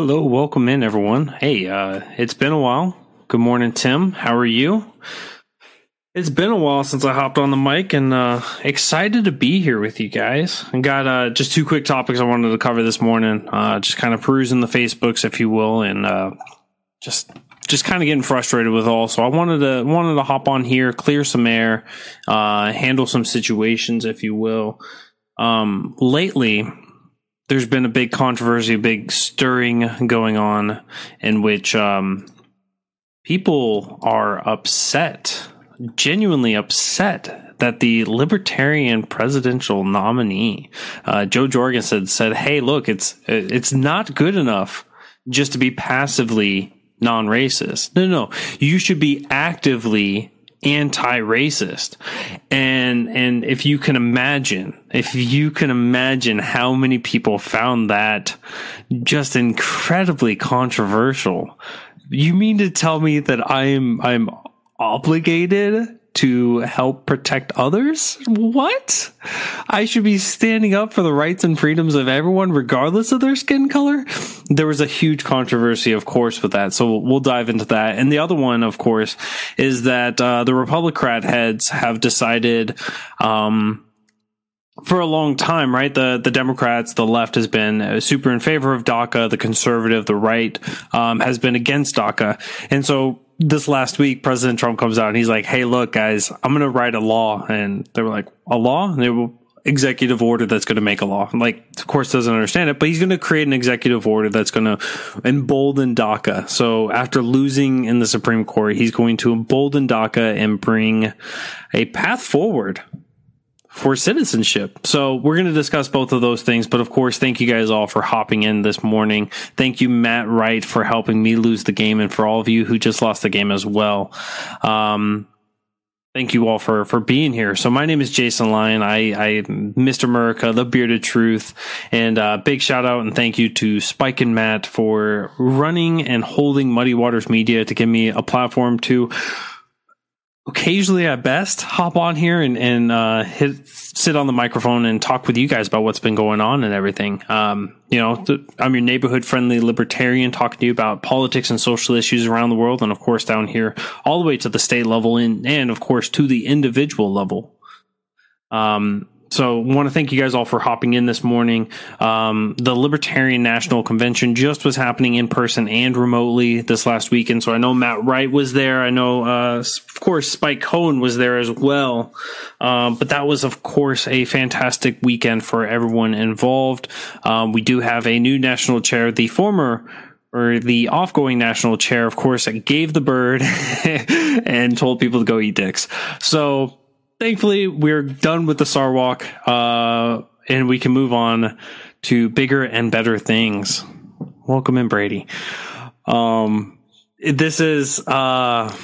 Hello, welcome in everyone. Hey, uh, it's been a while. Good morning, Tim. How are you? It's been a while since I hopped on the mic and uh, excited to be here with you guys. I got uh, just two quick topics I wanted to cover this morning. Uh, just kind of perusing the Facebooks, if you will, and uh, just just kind of getting frustrated with all. So I wanted to wanted to hop on here, clear some air, uh, handle some situations, if you will. Um, lately, there's been a big controversy, a big stirring going on, in which um, people are upset, genuinely upset that the Libertarian presidential nominee, uh, Jo Jorgensen, said, "Hey, look, it's it's not good enough just to be passively non-racist. No, no, you should be actively anti-racist. And and if you can imagine if you can imagine how many people found that just incredibly controversial you mean to tell me that i'm i'm obligated to help protect others? What? I should be standing up for the rights and freedoms of everyone, regardless of their skin color? There was a huge controversy, of course, with that. So we'll dive into that. And the other one, of course, is that uh, the Republican heads have decided. Um, for a long time, right? The the Democrats, the left has been super in favor of DACA. The conservative, the right, um, has been against DACA, and so this last week, President Trump comes out and he's like, "Hey, look, guys, I'm going to write a law," and they were like, "A law?" And they were executive order that's going to make a law. Like, of course, doesn't understand it, but he's going to create an executive order that's going to embolden DACA. So after losing in the Supreme Court, he's going to embolden DACA and bring a path forward for citizenship. So we're going to discuss both of those things. But of course, thank you guys all for hopping in this morning. Thank you, Matt Wright, for helping me lose the game and for all of you who just lost the game as well. Um, thank you all for for being here. So my name is Jason Lyon. I, I Mr. America, the bearded truth, and uh, big shout out and thank you to Spike and Matt for running and holding Muddy Waters Media to give me a platform to occasionally at best hop on here and, and uh, hit, sit on the microphone and talk with you guys about what's been going on and everything. Um, you know, I'm your neighborhood friendly libertarian talking to you about politics and social issues around the world. And of course, down here, all the way to the state level and, and of course, to the individual level. Um, so want to thank you guys all for hopping in this morning. Um, the Libertarian National Convention just was happening in person and remotely this last weekend. So I know Matt Wright was there. I know, uh, of course, Spike Cohen was there as well. Um, but that was, of course, a fantastic weekend for everyone involved. Um, we do have a new national chair, the former or the offgoing national chair, of course, that gave the bird and told people to go eat dicks. So thankfully, we're done with the Sarwark, uh, and we can move on to bigger and better things. Welcome in, Brady. Um, this is uh,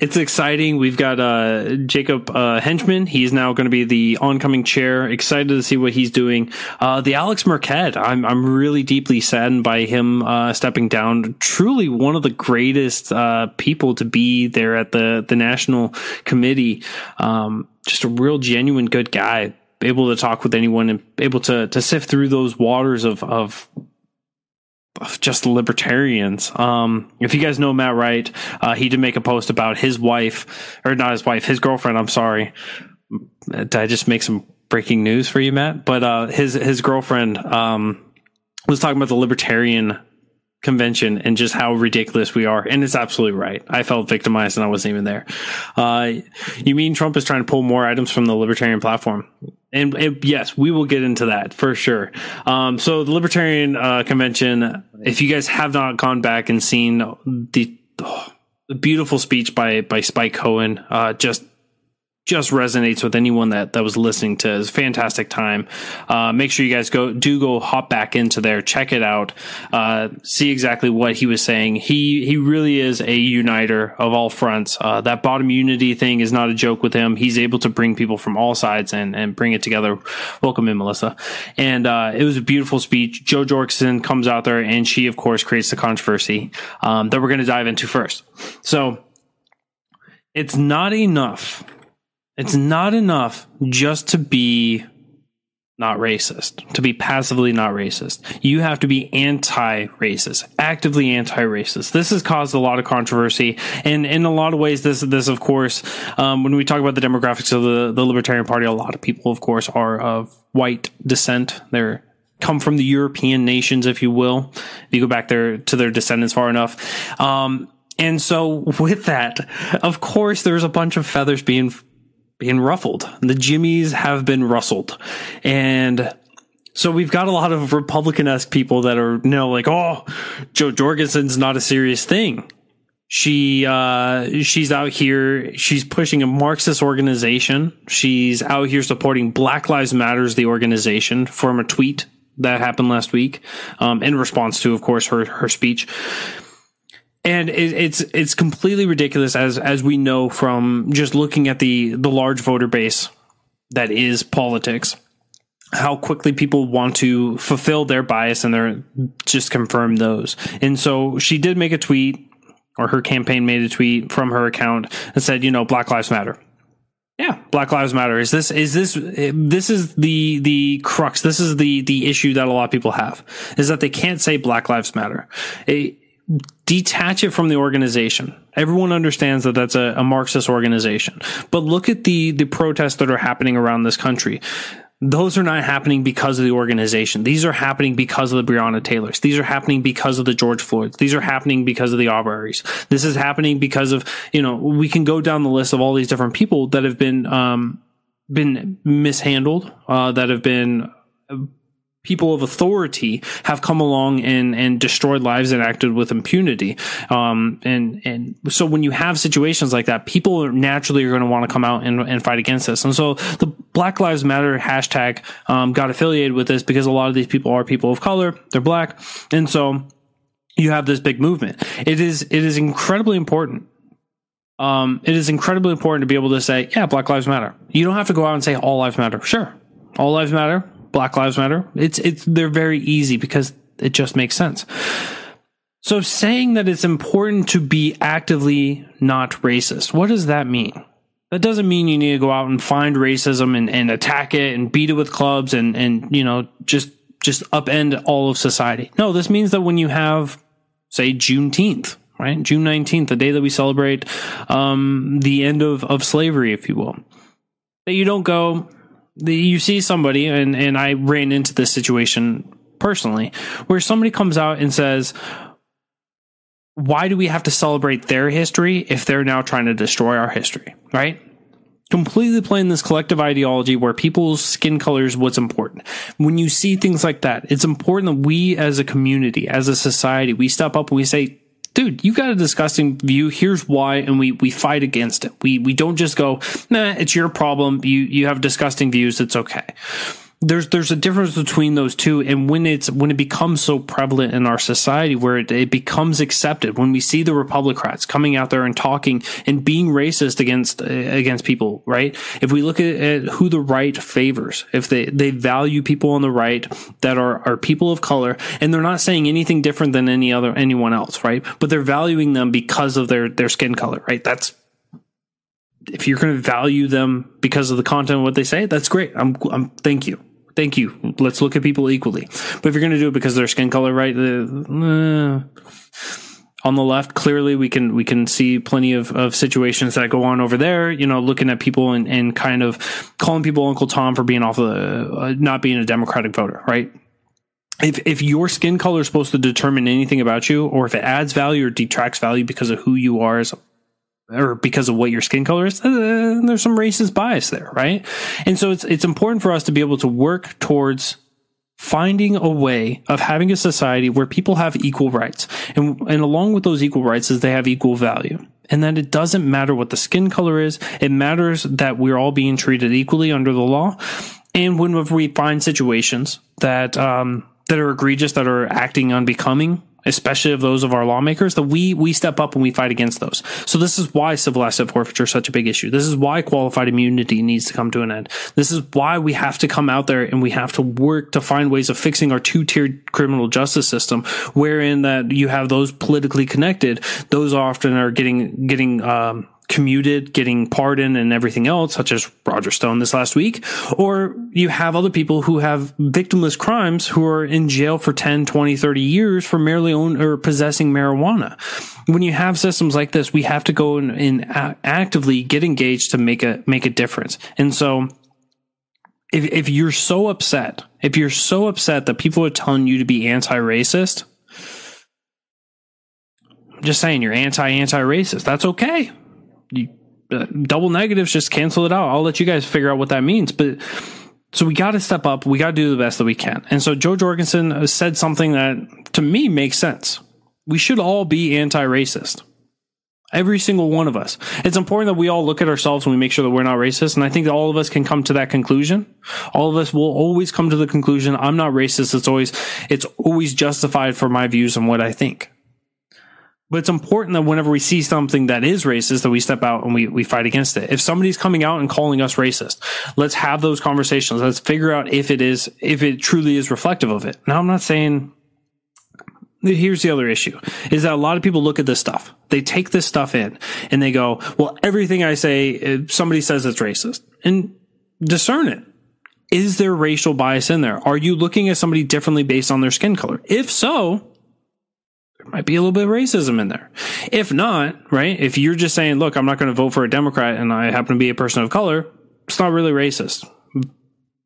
it's exciting. We've got uh, Jacob uh, Henchman. He's now going to be the oncoming chair. Excited to see what he's doing. Uh, the Alex Marquette. I'm I'm really deeply saddened by him uh, stepping down. Truly one of the greatest uh, people to be there at the the national committee. Um, just a real genuine good guy. Able to talk with anyone and able to to sift through those waters of of just libertarians. Um, if you guys know Matt Wright, uh, he did make a post about his wife, or not his wife, his girlfriend. I'm sorry. Did I just make some breaking news for you, Matt? But uh, his his girlfriend um, was talking about the libertarian convention and just how ridiculous we are. And it's absolutely right. I felt victimized and I wasn't even there. Uh, you mean Trump is trying to pull more items from the libertarian platform? And, and yes, we will get into that for sure. Um, so the libertarian uh, convention, if you guys have not gone back and seen the, oh, the beautiful speech by, by Spike Cohen, uh, just just resonates with anyone that, that was listening to his fantastic time. Uh, make sure you guys go do go hop back into there, check it out, uh, see exactly what he was saying. He he really is a uniter of all fronts. Uh, that bottom unity thing is not a joke with him. He's able to bring people from all sides and and bring it together. Welcome in, Melissa. And uh, it was a beautiful speech. Jo Jorgensen comes out there, and she of course creates the controversy um, that we're going to dive into first. So it's not enough it's not enough just to be not racist, to be passively not racist. You have to be anti-racist, actively anti-racist. This has caused a lot of controversy, and in a lot of ways, this this of course, um, when we talk about the demographics of the the Libertarian Party, a lot of people, of course, are of white descent. They're come from the European nations, if you will. If you go back there to their descendants far enough. Um, and so with that, of course, there's a bunch of feathers being being ruffled. The jimmies have been rustled. And so we've got a lot of Republican esque people that are you like, oh, Jo Jorgensen's not a serious thing. She uh, she's out here. She's pushing a Marxist organization. She's out here supporting Black Lives Matters, the organization, from a tweet that happened last week, um, in response to, of course, her her speech and it, it's it's completely ridiculous as as we know from just looking at the the large voter base that is politics how quickly people want to fulfill their bias and they're just confirm those and so she did make a tweet or her campaign made a tweet from her account and said you know black lives matter yeah, Black Lives Matter. Is this is this this is the the crux. This is the the issue that a lot of people have is that they can't say Black Lives Matter. It, detach it from the organization. Everyone understands that that's a, a, Marxist organization. But look at the the protests that are happening around this country. Those are not happening because of the organization. These are happening because of the Breonna Taylors. These are happening because of the George Floyds. These are happening because of the Arbery's. This is happening because of, you know, we can go down the list of all these different people that have been, um, been mishandled, uh, that have been people of authority have come along and and destroyed lives and acted with impunity. Um, and and so when you have situations like that, people naturally are going to want to come out and, and fight against this. And so the Black Lives Matter hashtag um, got affiliated with this because a lot of these people are people of color, they're black, and so you have this big movement. It is it is incredibly important um, it is incredibly important to be able to say, yeah, Black Lives Matter. You don't have to go out and say all lives matter. Sure, all lives matter. Black Lives Matter. It's it's they're very easy because it just makes sense. So saying that it's important to be actively not racist, what does that mean? That doesn't mean you need to go out and find racism and, and attack it and beat it with clubs and, and, you know, just, just upend all of society. No, this means that when you have, say, Juneteenth, right? June 19th, the day that we celebrate, um, the end of, of slavery, if you will, that you don't go, you see somebody, and, and I ran into this situation personally, where somebody comes out and says, why do we have to celebrate their history if they're now trying to destroy our history, right? Completely playing this collective ideology where people's skin color is what's important. When you see things like that, it's important that we as a community, as a society, we step up and we say, dude, you got a disgusting view. Here's why, and we we fight against it. We we don't just go, nah, it's your problem. You you have disgusting views. It's okay there's there's a difference between those two and when it's when it becomes so prevalent in our society where it, it becomes accepted when we see the republicans coming out there and talking and being racist against against people right if we look at, at, who the right favors if they they value people on the right that are are people of color and they're not saying anything different than any other anyone else right but they're valuing them because of their their skin color right that's if you're going to value them because of the content of what they say, that's great. I'm, I'm, thank you. Thank you. Let's look at people equally. But if you're going to do it because their skin color, right? Uh, on the left, clearly we can we can see plenty of, of situations that go on over there. You know, looking at people and, and kind of calling people Uncle Tom for being off the uh, not being a Democratic voter, right? If if your skin color is supposed to determine anything about you, or if it adds value or detracts value because of who you are as or because of what your skin color is, uh, there's some racist bias there, right? And so it's it's important for us to be able to work towards finding a way of having a society where people have equal rights, and and along with those equal rights is they have equal value. And that it doesn't matter what the skin color is. It matters that we're all being treated equally under the law. And whenever we find situations that um, that are egregious, that are acting unbecoming especially of those of our lawmakers, that we we step up and we fight against those. So this is why civil asset forfeiture is such a big issue. This is why qualified immunity needs to come to an end. This is why we have to come out there and we have to work to find ways of fixing our two-tiered criminal justice system, wherein that you have those politically connected, those often are getting getting um, commuted, getting pardoned and everything else, such as Roger Stone this last week, or you have other people who have victimless crimes who are in jail for 10, 20, 30 years for merely own or possessing marijuana. When you have systems like this, we have to go and, and actively get engaged to make a, make a difference. And so if, if you're so upset, if you're so upset that people are telling you to be anti-racist, I'm just saying you're anti anti racist. That's okay you, uh, double negatives, just cancel it out. I'll let you guys figure out what that means. But so we got to step up. We got to do the best that we can. And so Jo Jorgensen said something that to me makes sense. We should all be anti-racist. Every single one of us. It's important that we all look at ourselves and we make sure that we're not racist. And I think that all of us can come to that conclusion. All of us will always come to the conclusion, I'm not racist. It's always, it's always justified for my views and what I think. But it's important that whenever we see something that is racist, that we step out and we, we fight against it. If somebody's coming out and calling us racist, let's have those conversations. Let's figure out if it is, if it truly is reflective of it. Now, I'm not saying, here's the other issue is that a lot of people look at this stuff. They take this stuff in and they go, well, everything I say, uh, somebody says it's racist and discern it. Is there racial bias in there? Are you looking at somebody differently based on their skin color? If so, might be a little bit of racism in there. If not, right? If you're just saying, look, I'm not going to vote for a Democrat and I happen to be a person of color, it's not really racist.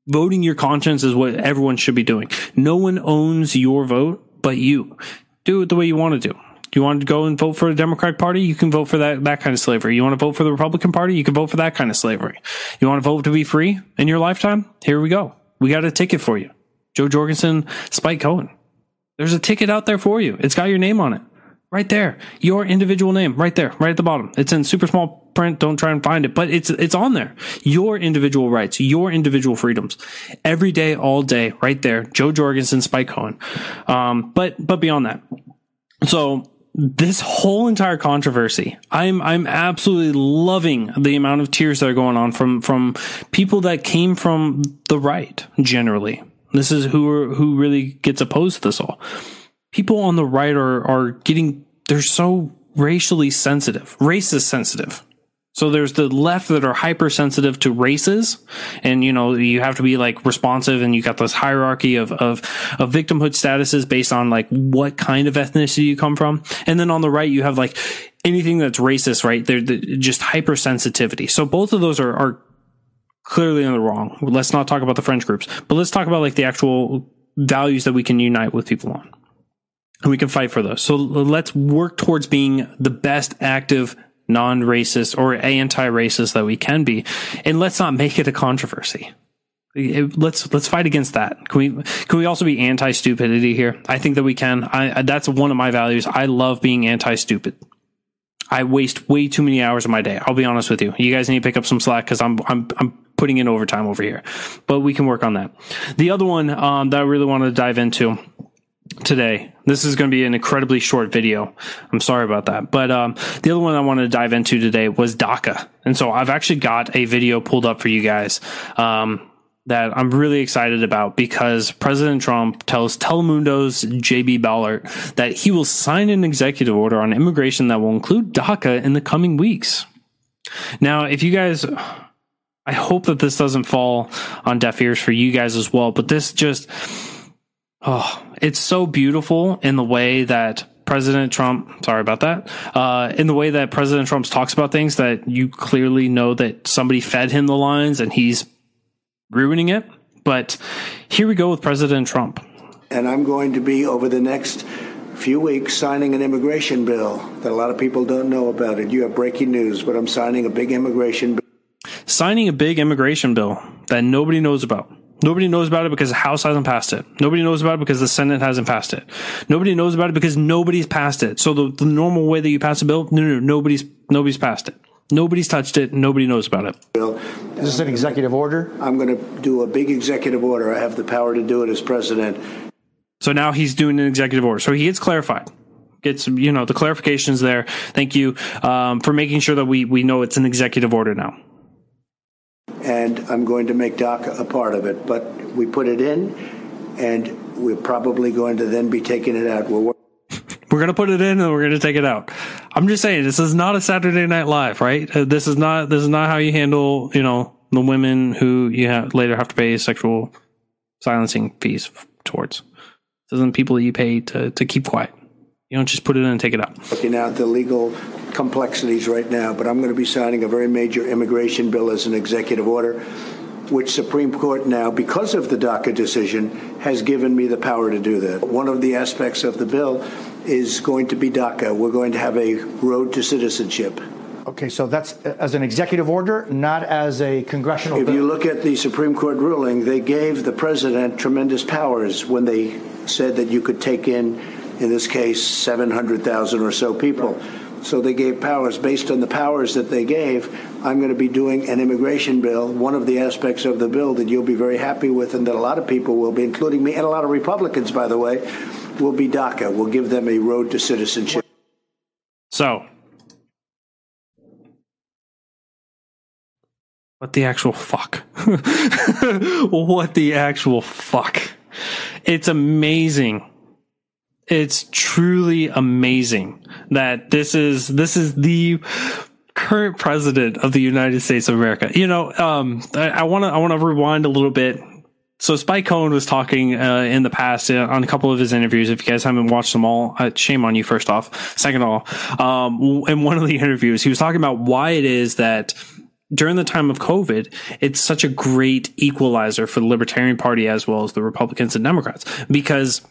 Voting your conscience is what everyone should be doing. No one owns your vote but you. Do it the way you want to do. You want to go and vote for the Democratic Party? You can vote for that, that kind of slavery. You want to vote for the Republican Party? You can vote for that kind of slavery. You want to vote to be free in your lifetime? Here we go. We got a ticket for you. Jo Jorgensen, Spike Cohen. There's a ticket out there for you. It's got your name on it. Right there. Your individual name right there, right at the bottom. It's in super small print. Don't try and find it, but it's, it's on there. Your individual rights, your individual freedoms. Every day, all day, right there. Jo Jorgensen, Spike Cohen. Um, but, but beyond that. So this whole entire controversy, I'm I'm absolutely loving the amount of tears that are going on from from people that came from the right generally. This is who who really gets opposed to this all. People on the right are are getting they're so racially sensitive, racist sensitive. So there's the left that are hypersensitive to races, and you know you have to be like responsive, and you got this hierarchy of of of victimhood statuses based on like what kind of ethnicity you come from, and then on the right you have like anything that's racist, right? They're, they're just hypersensitivity. So both of those are are clearly in the wrong. Let's not talk about the French groups, but let's talk about like the actual values that we can unite with people on. And we can fight for those. So let's work towards being the best active non-racist or anti-racist that we can be. And let's not make it a controversy. Let's let's fight against that. Can we can we also be anti-stupidity here? I think that we can. I that's one of my values. I love being anti-stupid. I waste way too many hours of my day. I'll be honest with you. You guys need to pick up some slack because I'm I'm I'm putting in overtime over here, but we can work on that. The other one um, that I really wanted to dive into today. This is going to be an incredibly short video. I'm sorry about that. But um, the other one I wanted to dive into today was DACA. And so I've actually got a video pulled up for you guys um, that I'm really excited about because President Trump tells Telemundo's JB Ballard that he will sign an executive order on immigration that will include DACA in the coming weeks. Now, if you guys I hope that this doesn't fall on deaf ears for you guys as well. But this just, oh, it's so beautiful in the way that President Trump, sorry about that, uh, in the way that President Trump talks about things that you clearly know that somebody fed him the lines and he's ruining it. But here we go with President Trump. And I'm going to be over the next few weeks signing an immigration bill that a lot of people don't know about it. You have breaking news, but I'm signing a big immigration bill signing a big immigration bill that nobody knows about. Nobody knows about it because the House hasn't passed it. Nobody knows about it because the Senate hasn't passed it. Nobody knows about it because nobody's passed it. So the, the normal way that you pass a bill, no, no, no, nobody's nobody's passed it. Nobody's touched it. Nobody knows about it. Bill, is this an executive order? I'm going to do a big executive order. I have the power to do it as president. So now he's doing an executive order. So he gets clarified. Gets you know the clarifications there. Thank you um, for making sure that we we know it's an executive order now and I'm going to make DACA a part of it. But we put it in, and we're probably going to then be taking it out. We're we're going to put it in and we're going to take it out. I'm just saying this is not a Saturday Night Live, right? Uh, this is not this is not how you handle you know the women who you have later have to pay sexual silencing fees towards. This isn't people that you pay to to keep quiet. You don't just put it in and take it out. Looking at the legal complexities right now, but I'm going to be signing a very major immigration bill as an executive order, which Supreme Court now, because of the DACA decision, has given me the power to do that. One of the aspects of the bill is going to be DACA. We're going to have a road to citizenship. Okay, so that's as an executive order, not as a congressional If bill. you look at the Supreme Court ruling, they gave the president tremendous powers when they said that you could take in, in this case, 700,000 or so people. So they gave powers. Based on the powers that they gave, I'm going to be doing an immigration bill. One of the aspects of the bill that you'll be very happy with, and that a lot of people will be, including me, and a lot of Republicans, by the way, will be DACA. We'll give them a road to citizenship. So, what the actual fuck? what the actual fuck? It's amazing. It's truly amazing that this is this is the current president of the United States of America. You know, um, I want to I want to rewind a little bit. So Spike Cohen was talking uh, in the past uh, on a couple of his interviews. If you guys haven't watched them all, uh, shame on you. First off, second of all, um, in one of the interviews, he was talking about why it is that during the time of COVID, it's such a great equalizer for the Libertarian Party as well as the Republicans and Democrats because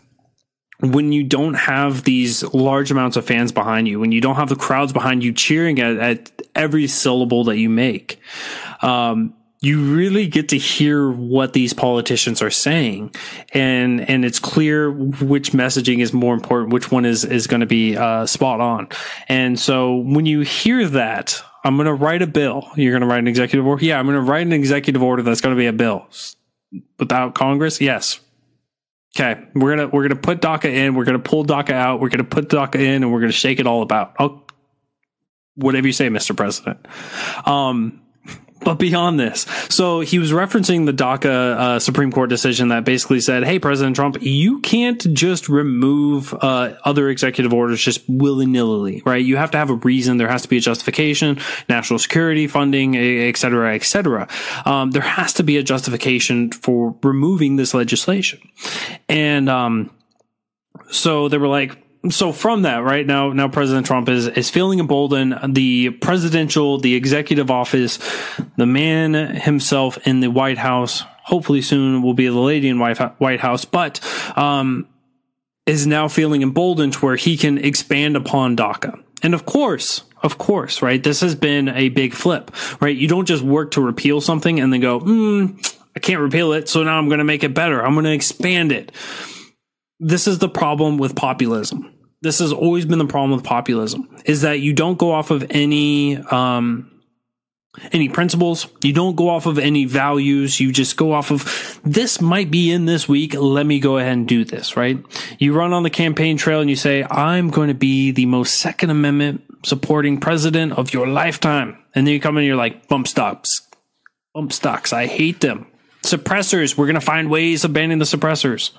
when you don't have these large amounts of fans behind you, when you don't have the crowds behind you cheering at, at every syllable that you make, um, you really get to hear what these politicians are saying. And and it's clear which messaging is more important which one is is going to be uh, spot on. And so when you hear that i'm going to write a bill. You're going to write an executive order yeah i'm going to write an executive order that's going to be a bill. Without congress? Yes okay we're to we're to put daca in we're to pull daca out we're to put daca in and we're to shake it all about. Oh whatever you say mr president. Um but beyond this, so he was referencing the DACA uh, Supreme Court decision that basically said, "Hey, President Trump, you can't just remove uh, other executive orders just willy nilly, right? You have to have a reason. There has to be a justification, national security funding, et cetera, et cetera. Um, there has to be a justification for removing this legislation." And um, so they were like, so from that right now now president trump is is feeling emboldened. The presidential the executive office the man himself in the white house hopefully soon will be the lady in white, white house but um is now feeling emboldened to where he can expand upon daca. And of course of course right this has been a big flip right? You don't just work to repeal something and then go hmm i can't repeal it so now i'm going to make it better. I'm going to expand it this is the problem with populism. This has always been the problem with populism is that you don't go off of any um, any principles. You don't go off of any values. You just go off of this might be in this week. Let me go ahead and do this, right? You run on the campaign trail and you say, I'm going to be the most Second Amendment supporting president of your lifetime. And then you come in and you're like, bump stocks, bump stocks. I hate them. Suppressors. We're going to find ways of banning the suppressors.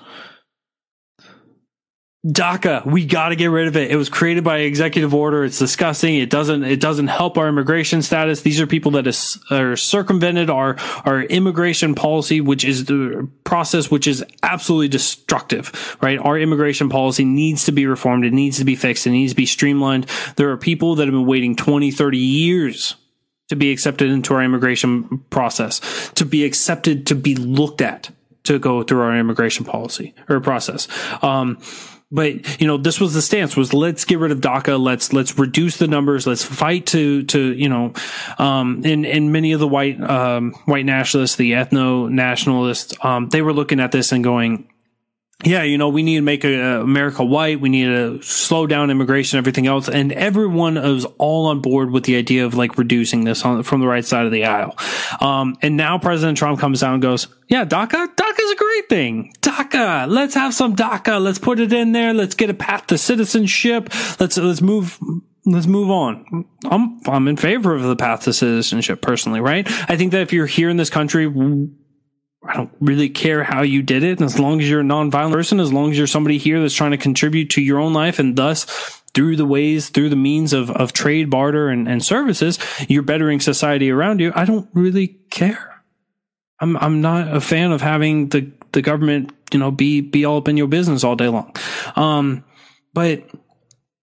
DACA, we got to get rid of it. It was created by executive order. It's disgusting. It doesn't, it doesn't help our immigration status. These are people that is, are circumvented our, our immigration policy, which is the process, which is absolutely destructive, right? Our immigration policy needs to be reformed. It needs to be fixed. It needs to be streamlined. There are people that have been waiting 20, 30 years to be accepted into our immigration process, to be accepted, to be looked at, to go through our immigration policy or process. Um, but you know this was the stance was let's get rid of DACA let's let's reduce the numbers let's fight to to you know um and and many of the white um white nationalists the ethno nationalists um they were looking at this and going yeah, you know, we need to make uh, America white. We need to slow down immigration, everything else. And everyone is all on board with the idea of like reducing this on, from the right side of the aisle. Um, and now President Trump comes down and goes, yeah, DACA, DACA is a great thing. DACA, let's have some DACA. Let's put it in there. Let's get a path to citizenship. Let's, let's move let's move on. I'm I'm in favor of the path to citizenship personally, right? I think that if you're here in this country, I don't really care how you did it. And As long as you're a nonviolent person, as long as you're somebody here that's trying to contribute to your own life and thus through the ways, through the means of, of trade, barter, and, and services, you're bettering society around you. I don't really care. I'm I'm not a fan of having the the government, you know, be be all up in your business all day long. Um, but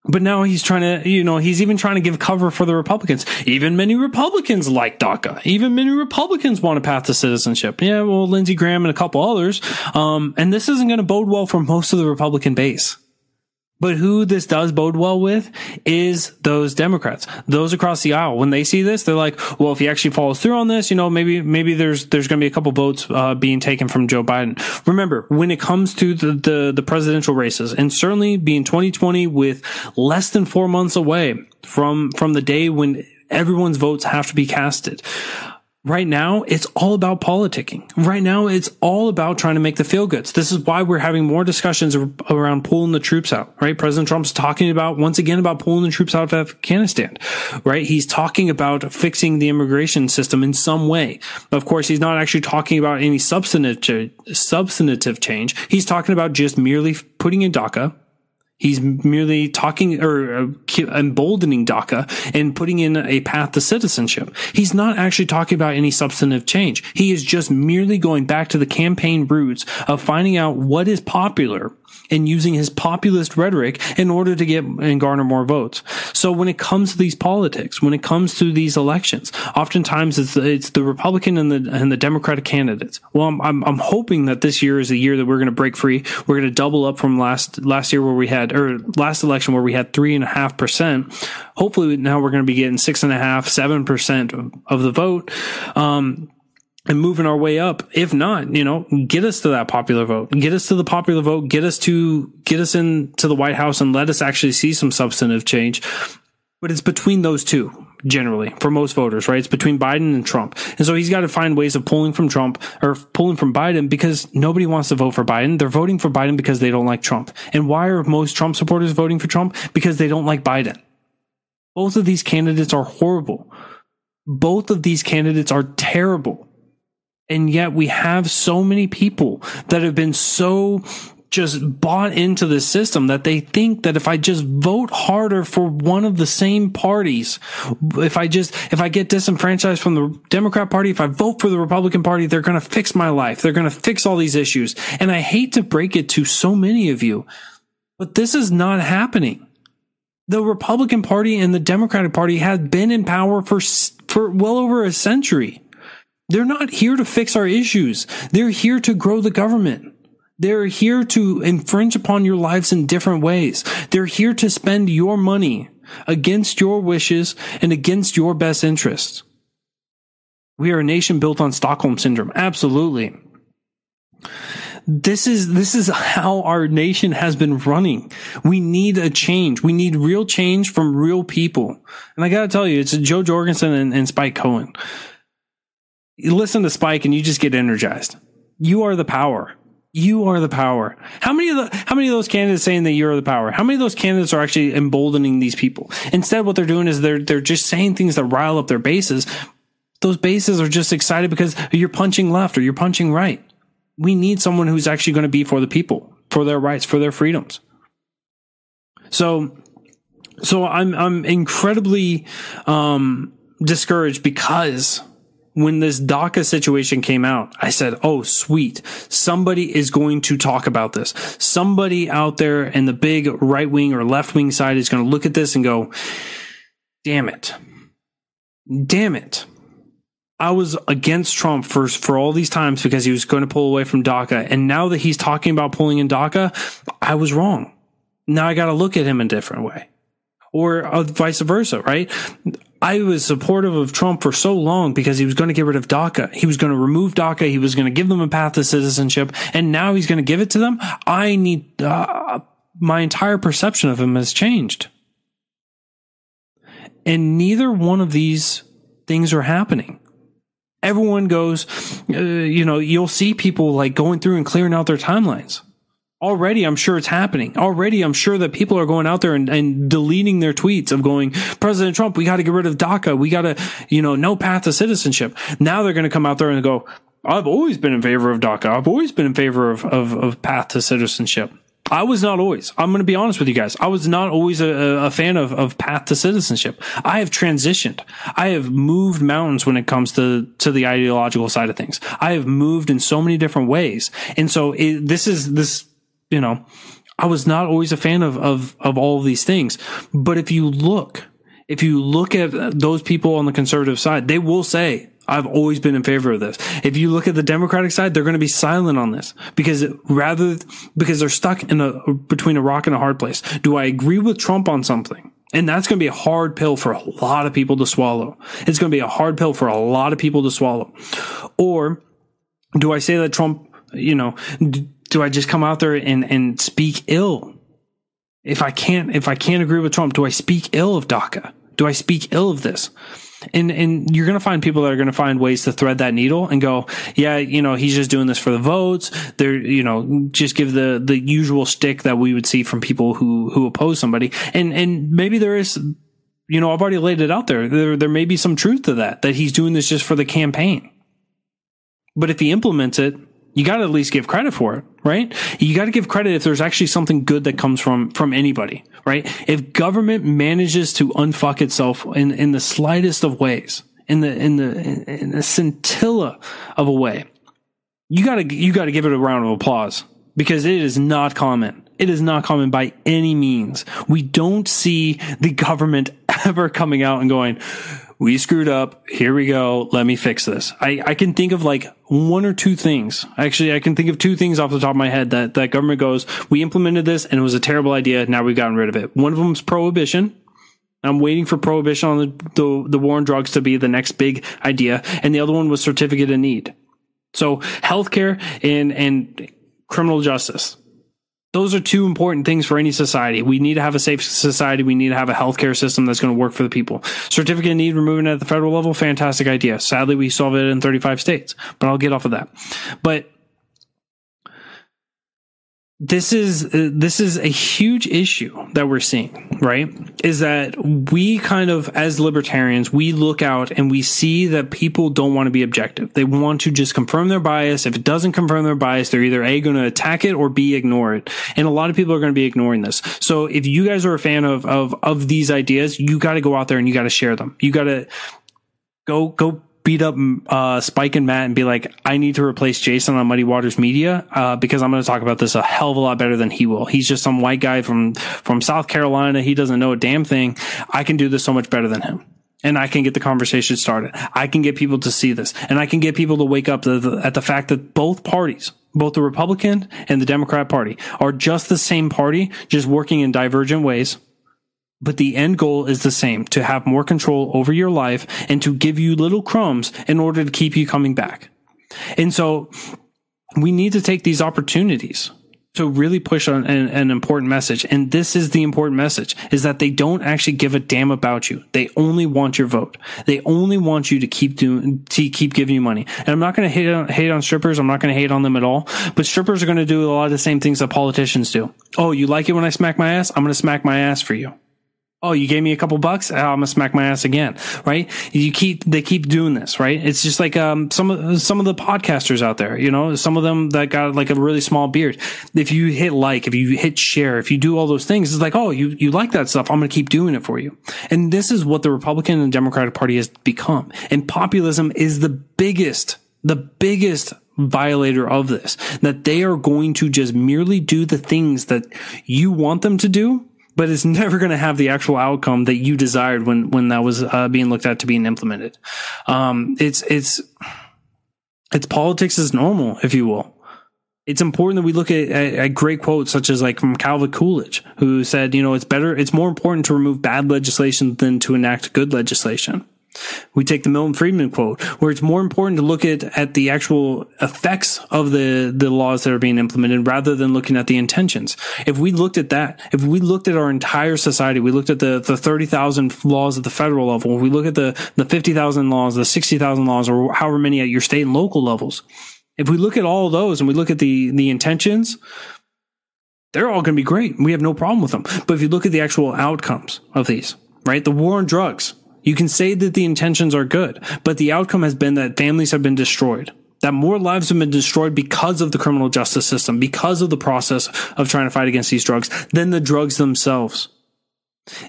but now he's trying to, you know, he's even trying to give cover for the Republicans. Even many Republicans like DACA. Even many Republicans want a path to citizenship. Yeah, well, Lindsey Graham and a couple others. Um, and this isn't going to bode well for most of the Republican base. But who this does bode well with is those Democrats, those across the aisle. When they see this, they're like, well, if he actually follows through on this, you know, maybe, maybe there's, there's going to be a couple votes, uh, being taken from Joe Biden. Remember, when it comes to the, the, the presidential races and certainly being 2020 with less than four months away from, from the day when everyone's votes have to be casted right now it's all about politicking. Right now it's all about trying to make the feel goods. This is why we're having more discussions around pulling the troops out, right? President Trump's talking about once again about pulling the troops out of Afghanistan, right? He's talking about fixing the immigration system in some way. Of course, he's not actually talking about any substantive substantive change. He's talking about just merely putting in DACA, He's merely talking or uh, emboldening DACA and putting in a path to citizenship. He's not actually talking about any substantive change. He is just merely going back to the campaign roots of finding out what is popular and using his populist rhetoric in order to get and garner more votes. So when it comes to these politics, when it comes to these elections, oftentimes it's it's the Republican and the and the Democratic candidates. Well, I'm I'm, I'm hoping that this year is the year that we're going to break free. We're going to double up from last last year where we had or last election where we had three and a half percent. Hopefully now we're going to be getting six and a half, seven percent of the vote. Um, and moving our way up. If not, you know, get us to that popular vote, get us to the popular vote, get us to, get us into the White House and let us actually see some substantive change. But it's between those two, generally, for most voters, right? It's between Biden and Trump. And so he's got to find ways of pulling from Trump or pulling from Biden because nobody wants to vote for Biden. They're voting for Biden because they don't like Trump. And why are most Trump supporters voting for Trump? Because they don't like Biden. Both of these candidates are horrible. Both of these candidates are terrible. And yet we have so many people that have been so just bought into the system that they think that if I just vote harder for one of the same parties, if I just, if I get disenfranchised from the Democrat party, if I vote for the Republican party, they're going to fix my life. They're going to fix all these issues. And I hate to break it to so many of you, but this is not happening. The Republican party and the Democratic party have been in power for, for well over a century. They're not here to fix our issues. They're here to grow the government. They're here to infringe upon your lives in different ways. They're here to spend your money against your wishes and against your best interests. We are a nation built on Stockholm syndrome. Absolutely. This is, this is how our nation has been running. We need a change. We need real change from real people. And I gotta tell you, it's Jo Jorgensen and, and Spike Cohen you listen to Spike and you just get energized. You are the power. You are the power. How many of the, how many of those candidates saying that you're the power? How many of those candidates are actually emboldening these people? Instead, what they're doing is they're, they're just saying things that rile up their bases. Those bases are just excited because you're punching left or you're punching right. We need someone who's actually going to be for the people, for their rights, for their freedoms. So, so I'm, I'm incredibly, um, discouraged because when this DACA situation came out, I said, Oh, sweet. Somebody is going to talk about this. Somebody out there in the big right wing or left wing side is going to look at this and go, damn it. Damn it. I was against Trump for, for all these times because he was going to pull away from DACA. And now that he's talking about pulling in DACA, I was wrong. Now I got to look at him a different way or uh, vice versa, right? I was supportive of Trump for so long because he was going to get rid of DACA. He was going to remove DACA. He was going to give them a path to citizenship. And now he's going to give it to them. I need, uh, my entire perception of him has changed. And neither one of these things are happening. Everyone goes, uh, you know, you'll see people like going through and clearing out their timelines already I'm sure it's happening. Already I'm sure that people are going out there and, and deleting their tweets of going, President Trump, we got to get rid of DACA. We got to, you know, no path to citizenship. Now they're going to come out there and go, I've always been in favor of DACA. I've always been in favor of, of, of path to citizenship. I was not always. I'm going to be honest with you guys. I was not always a, a, fan of, of path to citizenship. I have transitioned. I have moved mountains when it comes to, to the ideological side of things. I have moved in so many different ways. And so it, this is this, you know, I was not always a fan of, of, of all of these things. But if you look, if you look at those people on the conservative side, they will say, I've always been in favor of this. If you look at the Democratic side, they're going to be silent on this because rather, because they're stuck in a, between a rock and a hard place. Do I agree with Trump on something? And that's going to be a hard pill for a lot of people to swallow. It's going to be a hard pill for a lot of people to swallow. Or do I say that Trump, you know, do I just come out there and, and speak ill? If I can't, if I can't agree with Trump, do I speak ill of DACA? Do I speak ill of this? and and you're going to find people that are going to find ways to thread that needle and go, yeah, you know, he's just doing this for the votes. They're, you know, just give the the usual stick that we would see from people who who oppose somebody, and and maybe there is. You know, I've already laid it out there. There, there may be some truth to that, that he's doing this just for the campaign. But if he implements it, you got to at least give credit for it, right? You got to give credit if there's actually something good that comes from from anybody, right? If government manages to unfuck itself in in the slightest of ways, in the in the in a scintilla of a way, you got to you got to give it a round of applause because it is not common. It is not common by any means. We don't see the government ever coming out and going, we screwed up. Here we go. Let me fix this. I, I can think of like one or two things. Actually, I can think of two things off the top of my head that, that government goes, we implemented this and it was a terrible idea. Now we've gotten rid of it. One of them is prohibition. I'm waiting for prohibition on the, the, the war on drugs to be the next big idea. And the other one was certificate of need. So healthcare and, and criminal justice. Those are two important things for any society. We need to have a safe society. We need to have a healthcare system that's going to work for the people. Certificate of need removing at the federal level, fantastic idea. Sadly, we solve it in 35 states, but I'll get off of that. But this is uh, this is a huge issue that we're seeing right? Is that we kind of as libertarians we look out and we see that people don't want to be objective. They want to just confirm their bias. If it doesn't confirm their bias they're either a going to attack it or b ignore it. And a lot of people are going to be ignoring this. So if you guys are a fan of of of these ideas you got to go out there and you got to share them. You got to go go beat up uh, Spike and Matt and be like, I need to replace Jason on Muddy Waters Media uh, because I'm going to talk about this a hell of a lot better than he will. He's just some white guy from from South Carolina. He doesn't know a damn thing. I can do this so much better than him. And I can get the conversation started. I can get people to see this, and I can get people to wake up to the, at the fact that both parties, both the Republican and the Democrat Party, are just the same party, just working in divergent ways but the end goal is the same to have more control over your life and to give you little crumbs in order to keep you coming back. And so we need to take these opportunities to really push on an, an, important message. And this is the important message is that they don't actually give a damn about you. They only want your vote. They only want you to keep doing, to keep giving you money. And I'm not going to hate on, hate on strippers. I'm not going to hate on them at all, but strippers are going to do a lot of the same things that politicians do. Oh, you like it when I smack my ass? I'm going to smack my ass for you. Oh, you gave me a couple bucks. Oh, I'm gonna smack my ass again, right? You keep they keep doing this, right? It's just like um some of some of the podcasters out there, you know, some of them that got like a really small beard. If you hit like, if you hit share, if you do all those things, it's like, oh, you you like that stuff. I'm gonna keep doing it for you. And this is what the Republican and Democratic Party has become. And populism is the biggest, the biggest violator of this. That they are going to just merely do the things that you want them to do but it's never going to have the actual outcome that you desired when when that was uh, being looked at to being implemented. Um, it's it's it's politics as normal, if you will. It's important that we look at, at, at great quotes such as like from Calvin Coolidge, who said, you know, it's better, it's more important to remove bad legislation than to enact good legislation. We take the Milton Friedman quote, where it's more important to look at, at the actual effects of the, the laws that are being implemented rather than looking at the intentions. If we looked at that, if we looked at our entire society, we looked at the, the 30,000 laws at the federal level, if we look at the, the 50,000 laws, the 60,000 laws, or however many at your state and local levels, if we look at all those and we look at the, the intentions, they're all going to be great. We have no problem with them. But if you look at the actual outcomes of these, right? The war on drugs, you can say that the intentions are good, but the outcome has been that families have been destroyed. that more lives have been destroyed because of the criminal justice system, because of the process of trying to fight against these drugs than the drugs themselves.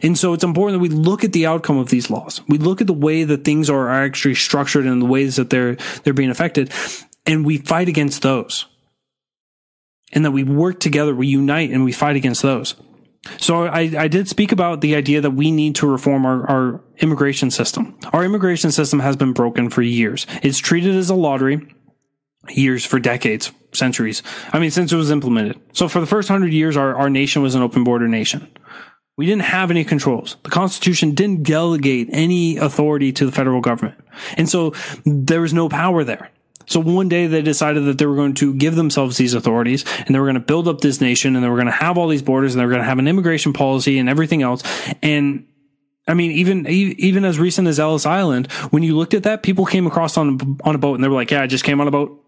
And so it's important that we look at the outcome of these laws. We look at the way that things are actually structured and the ways that they're, they're being affected and we fight against those. And that we work together, we unite and we fight against those. So I, I did speak about the idea that we need to reform our, our immigration system. Our immigration system has been broken for years. It's treated as a lottery years for decades, centuries. I mean, since it was implemented. So for the first hundred years, our, our nation was an open border nation. We didn't have any controls. The Constitution didn't delegate any authority to the federal government. And so there was no power there. So one day they decided that they were going to give themselves these authorities and they were going to build up this nation and they were going to have all these borders and they were going to have an immigration policy and everything else. And I mean, even even as recent as Ellis Island, when you looked at that, people came across on on a boat and they were like, "Yeah, I just came on a boat,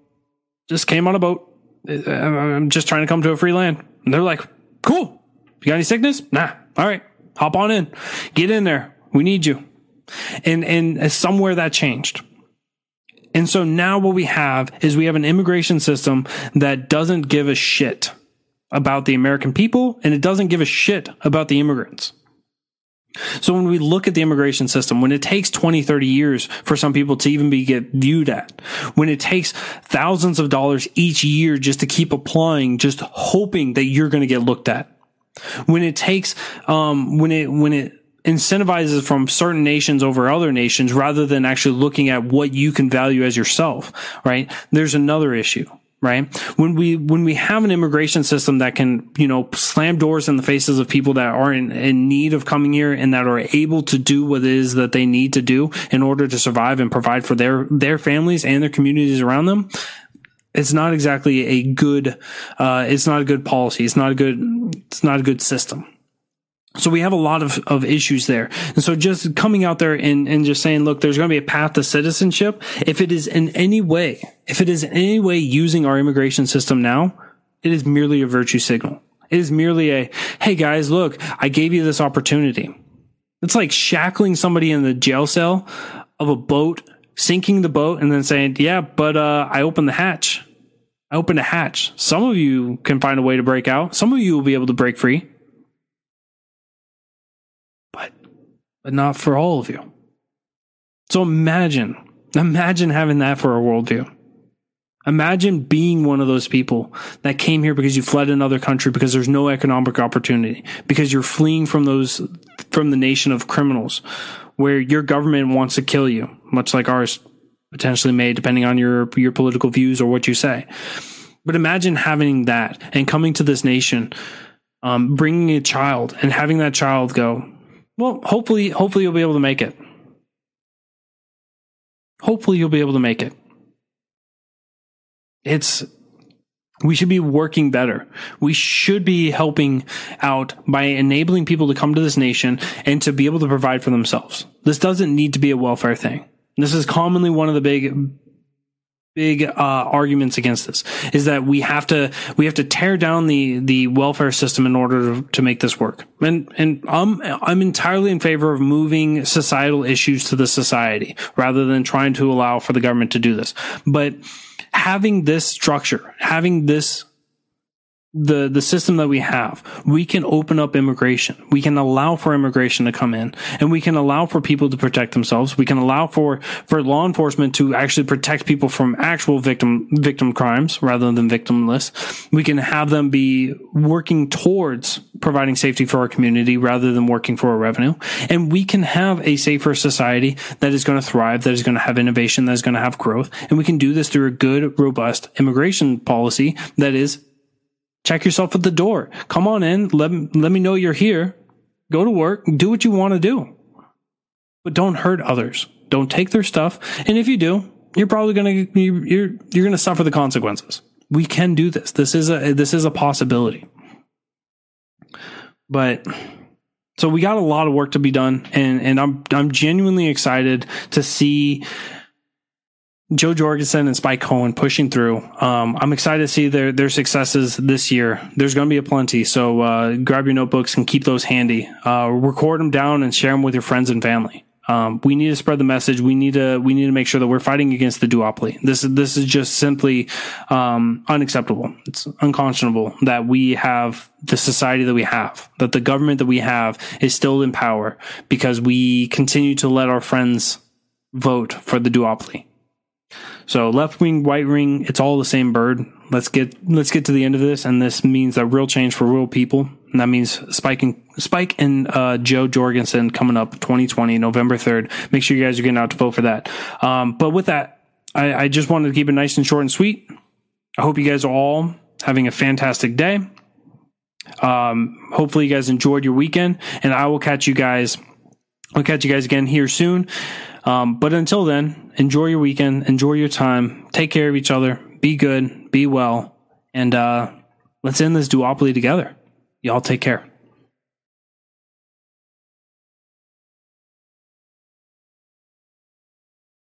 just came on a boat. Uh, I'm just trying to come to a free land." And they're like, "Cool. You got any sickness? Nah. All right, hop on in, get in there. We need you." And and somewhere that changed. And so now what we have is we have an immigration system that doesn't give a shit about the American people and it doesn't give a shit about the immigrants. So when we look at the immigration system, when it takes 20, 30 years for some people to even be get viewed at, when it takes thousands of dollars each year just to keep applying, just hoping that you're going to get looked at, when it takes, um, when it, when it incentivizes from certain nations over other nations rather than actually looking at what you can value as yourself, right? There's another issue right? When we when we have an immigration system that can, you know, slam doors in the faces of people that are in, in need of coming here and that are able to do what it is that they need to do in order to survive and provide for their their families and their communities around them, it's not exactly a good uh, it's not a good policy. It's not a good it's not a good system. So we have a lot of, of issues there. And so just coming out there and, and just saying, look, there's going to be a path to citizenship. If it is in any way, if it is in any way using our immigration system now, it is merely a virtue signal. It is merely a, hey guys, look, I gave you this opportunity. It's like shackling somebody in the jail cell of a boat, sinking the boat and then saying, yeah, but, uh, I opened the hatch. I opened a hatch. Some of you can find a way to break out. Some of you will be able to break free. But not for all of you. So imagine, imagine having that for a worldview. Imagine being one of those people that came here because you fled another country because there's no economic opportunity, because you're fleeing from those, from the nation of criminals where your government wants to kill you, much like ours potentially may, depending on your, your political views or what you say. But imagine having that and coming to this nation, um, bringing a child and having that child go, well, hopefully, hopefully you'll be able to make it. Hopefully you'll be able to make it. It's, we should be working better. We should be helping out by enabling people to come to this nation and to be able to provide for themselves. This doesn't need to be a welfare thing. This is commonly one of the big big uh, arguments against this is that we have to we have to tear down the the welfare system in order to, to make this work. And and I'm I'm entirely in favor of moving societal issues to the society rather than trying to allow for the government to do this. But having this structure, having this the the system that we have, we can open up immigration. We can allow for immigration to come in, and we can allow for people to protect themselves. We can allow for for law enforcement to actually protect people from actual victim victim crimes rather than victimless. We can have them be working towards providing safety for our community rather than working for a revenue. And we can have a safer society that is going to thrive, that is going to have innovation, that is going to have growth. And we can do this through a good, robust immigration policy that is Check yourself at the door. Come on in. Let, let me know you're here. Go to work. Do what you want to do. But don't hurt others. Don't take their stuff. And if you do, you're probably going to, you're, you're going to suffer the consequences. We can do this. This is a, this is a possibility. But so we got a lot of work to be done and, and I'm, I'm genuinely excited to see Jo Jorgensen and Spike Cohen pushing through. Um, I'm excited to see their their successes this year. There's going to be a plenty, so uh, grab your notebooks and keep those handy. Uh, record them down and share them with your friends and family. Um, we need to spread the message. We need to we need to make sure that we're fighting against the duopoly. This is this is just simply um, unacceptable. It's unconscionable that we have the society that we have, that the government that we have is still in power because we continue to let our friends vote for the duopoly. So left wing, right wing, it's all the same bird. Let's get let's get to the end of this, and this means a real change for real people. And that means Spike and Spike and uh, Jo Jorgensen coming up 2020 November 3rd. Make sure you guys are getting out to vote for that. Um, but with that, I, I just wanted to keep it nice and short and sweet. I hope you guys are all having a fantastic day. Um, hopefully you guys enjoyed your weekend, and I will catch you guys. I'll catch you guys again here soon. Um, but until then, enjoy your weekend, enjoy your time, take care of each other, be good, be well, and uh, let's end this duopoly together. Y'all take care.